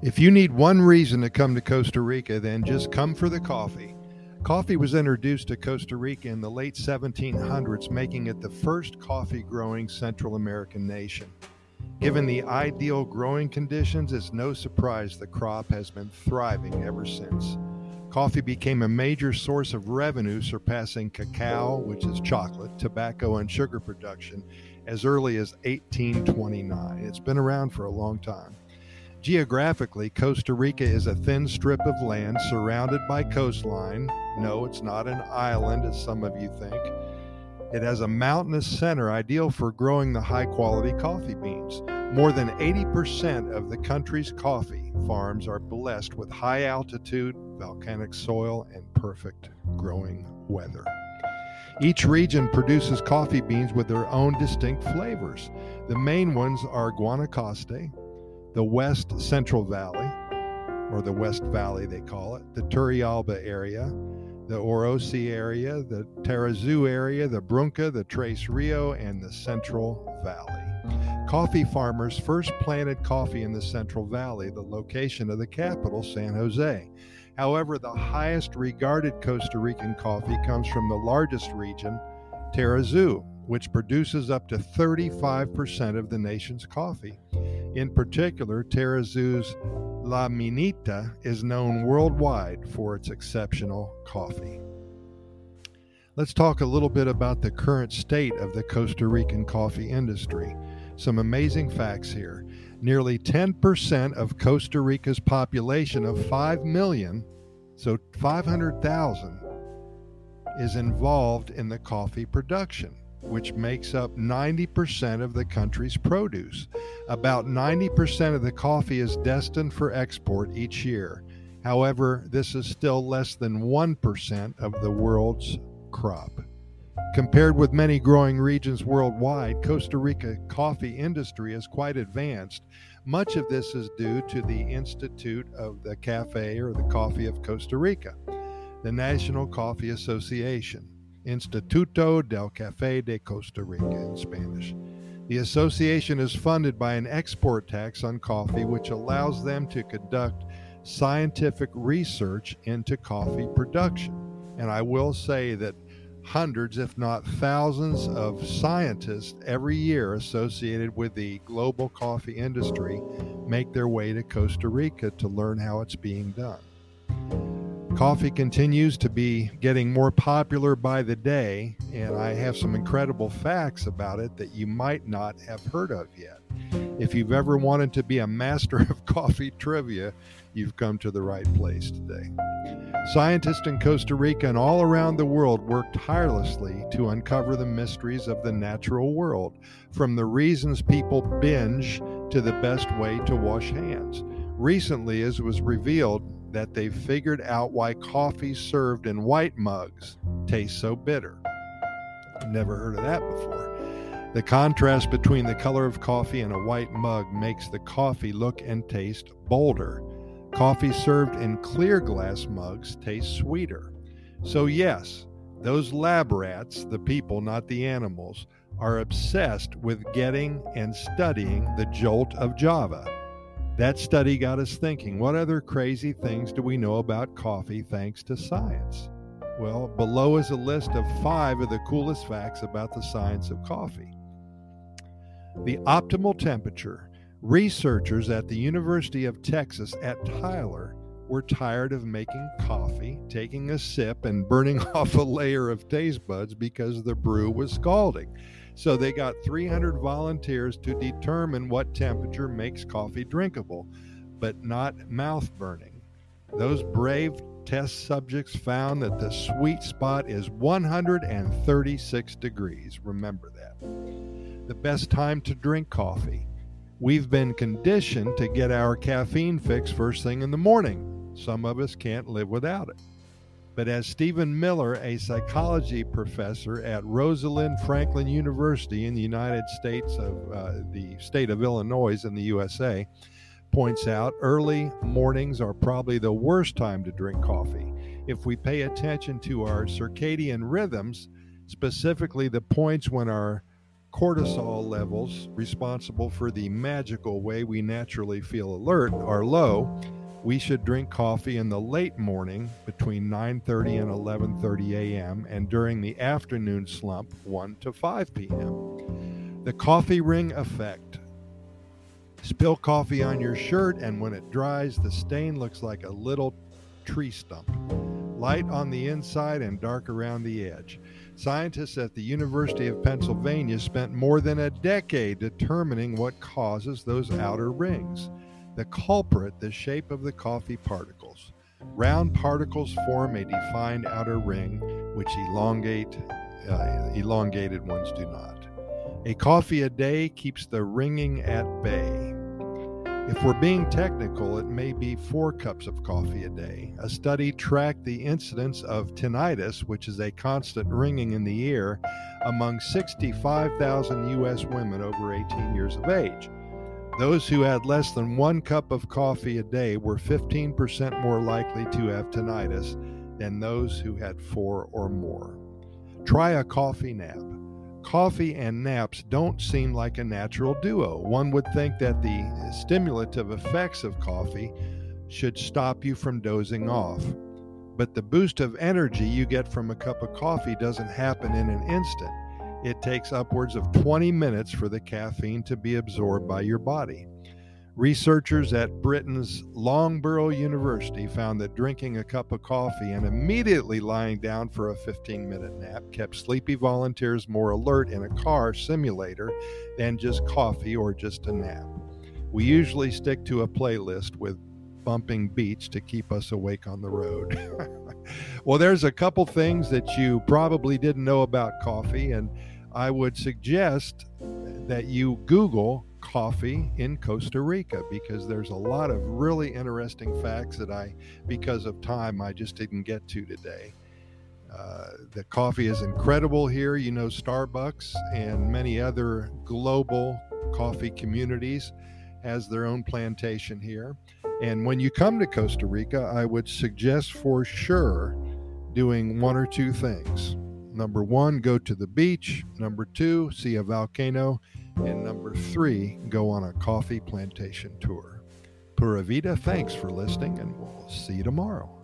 If you need one reason to come to Costa Rica, then just come for the coffee. Coffee was introduced to Costa Rica in the late 1700s, making it the first coffee growing Central American nation. Given the ideal growing conditions, it's no surprise the crop has been thriving ever since. Coffee became a major source of revenue, surpassing cacao, which is chocolate, tobacco, and sugar production as early as 1829. It's been around for a long time. Geographically, Costa Rica is a thin strip of land surrounded by coastline. No, it's not an island, as some of you think. It has a mountainous center ideal for growing the high quality coffee beans. More than 80% of the country's coffee farms are blessed with high altitude, volcanic soil, and perfect growing weather. Each region produces coffee beans with their own distinct flavors. The main ones are Guanacaste, the West Central Valley, or the West Valley they call it, the Turrialba area, the Orosi area, the Tarrazú area, the Brunca, the Tres Rio, and the Central Valley. Coffee farmers first planted coffee in the Central Valley, the location of the capital, San Jose. However, the highest regarded Costa Rican coffee comes from the largest region, Tarrazú, which produces up to 35% of the nation's coffee. In particular, Tarrazú's La Minita is known worldwide for its exceptional coffee. Let's talk a little bit about the current state of the Costa Rican coffee industry. Some amazing facts here. Nearly 10% of Costa Rica's population of 5 million, so 500,000, is involved in the coffee production which makes up 90% of the country's produce. About 90% of the coffee is destined for export each year. However, this is still less than 1% of the world's crop. Compared with many growing regions worldwide, Costa Rica coffee industry is quite advanced. Much of this is due to the Institute of the Cafe or the Coffee of Costa Rica, the National Coffee Association. Instituto del Café de Costa Rica in Spanish. The association is funded by an export tax on coffee, which allows them to conduct scientific research into coffee production. And I will say that hundreds, if not thousands, of scientists every year associated with the global coffee industry make their way to Costa Rica to learn how it's being done. Coffee continues to be getting more popular by the day, and I have some incredible facts about it that you might not have heard of yet. If you've ever wanted to be a master of coffee trivia, you've come to the right place today. Scientists in Costa Rica and all around the world work tirelessly to uncover the mysteries of the natural world, from the reasons people binge to the best way to wash hands. Recently, as was revealed, that they've figured out why coffee served in white mugs tastes so bitter. Never heard of that before. The contrast between the color of coffee and a white mug makes the coffee look and taste bolder. Coffee served in clear glass mugs tastes sweeter. So, yes, those lab rats, the people, not the animals, are obsessed with getting and studying the jolt of Java. That study got us thinking what other crazy things do we know about coffee thanks to science? Well, below is a list of five of the coolest facts about the science of coffee. The optimal temperature. Researchers at the University of Texas at Tyler were tired of making coffee, taking a sip, and burning off a layer of taste buds because the brew was scalding. So they got 300 volunteers to determine what temperature makes coffee drinkable, but not mouth burning. Those brave test subjects found that the sweet spot is 136 degrees. Remember that. The best time to drink coffee. We've been conditioned to get our caffeine fix first thing in the morning. Some of us can't live without it. But as Stephen Miller, a psychology professor at Rosalind Franklin University in the United States of uh, the state of Illinois in the USA, points out, early mornings are probably the worst time to drink coffee. If we pay attention to our circadian rhythms, specifically the points when our cortisol levels responsible for the magical way we naturally feel alert are low, we should drink coffee in the late morning between 9:30 and 11:30 a.m. and during the afternoon slump 1 to 5 p.m. The coffee ring effect. Spill coffee on your shirt and when it dries the stain looks like a little tree stump. Light on the inside and dark around the edge. Scientists at the University of Pennsylvania spent more than a decade determining what causes those outer rings. The culprit, the shape of the coffee particles. Round particles form a defined outer ring, which elongate, uh, elongated ones do not. A coffee a day keeps the ringing at bay. If we're being technical, it may be four cups of coffee a day. A study tracked the incidence of tinnitus, which is a constant ringing in the ear, among 65,000 U.S. women over 18 years of age. Those who had less than one cup of coffee a day were 15% more likely to have tinnitus than those who had four or more. Try a coffee nap. Coffee and naps don't seem like a natural duo. One would think that the stimulative effects of coffee should stop you from dozing off. But the boost of energy you get from a cup of coffee doesn't happen in an instant it takes upwards of 20 minutes for the caffeine to be absorbed by your body. Researchers at Britain's Longborough University found that drinking a cup of coffee and immediately lying down for a 15 minute nap kept sleepy volunteers more alert in a car simulator than just coffee or just a nap. We usually stick to a playlist with bumping beats to keep us awake on the road. well, there's a couple things that you probably didn't know about coffee, and I would suggest that you Google coffee in Costa Rica because there's a lot of really interesting facts that I, because of time, I just didn't get to today. Uh, the coffee is incredible here. You know, Starbucks and many other global coffee communities has their own plantation here. And when you come to Costa Rica, I would suggest for sure doing one or two things. Number one, go to the beach. Number two, see a volcano. And number three, go on a coffee plantation tour. Pura Vida, thanks for listening, and we'll see you tomorrow.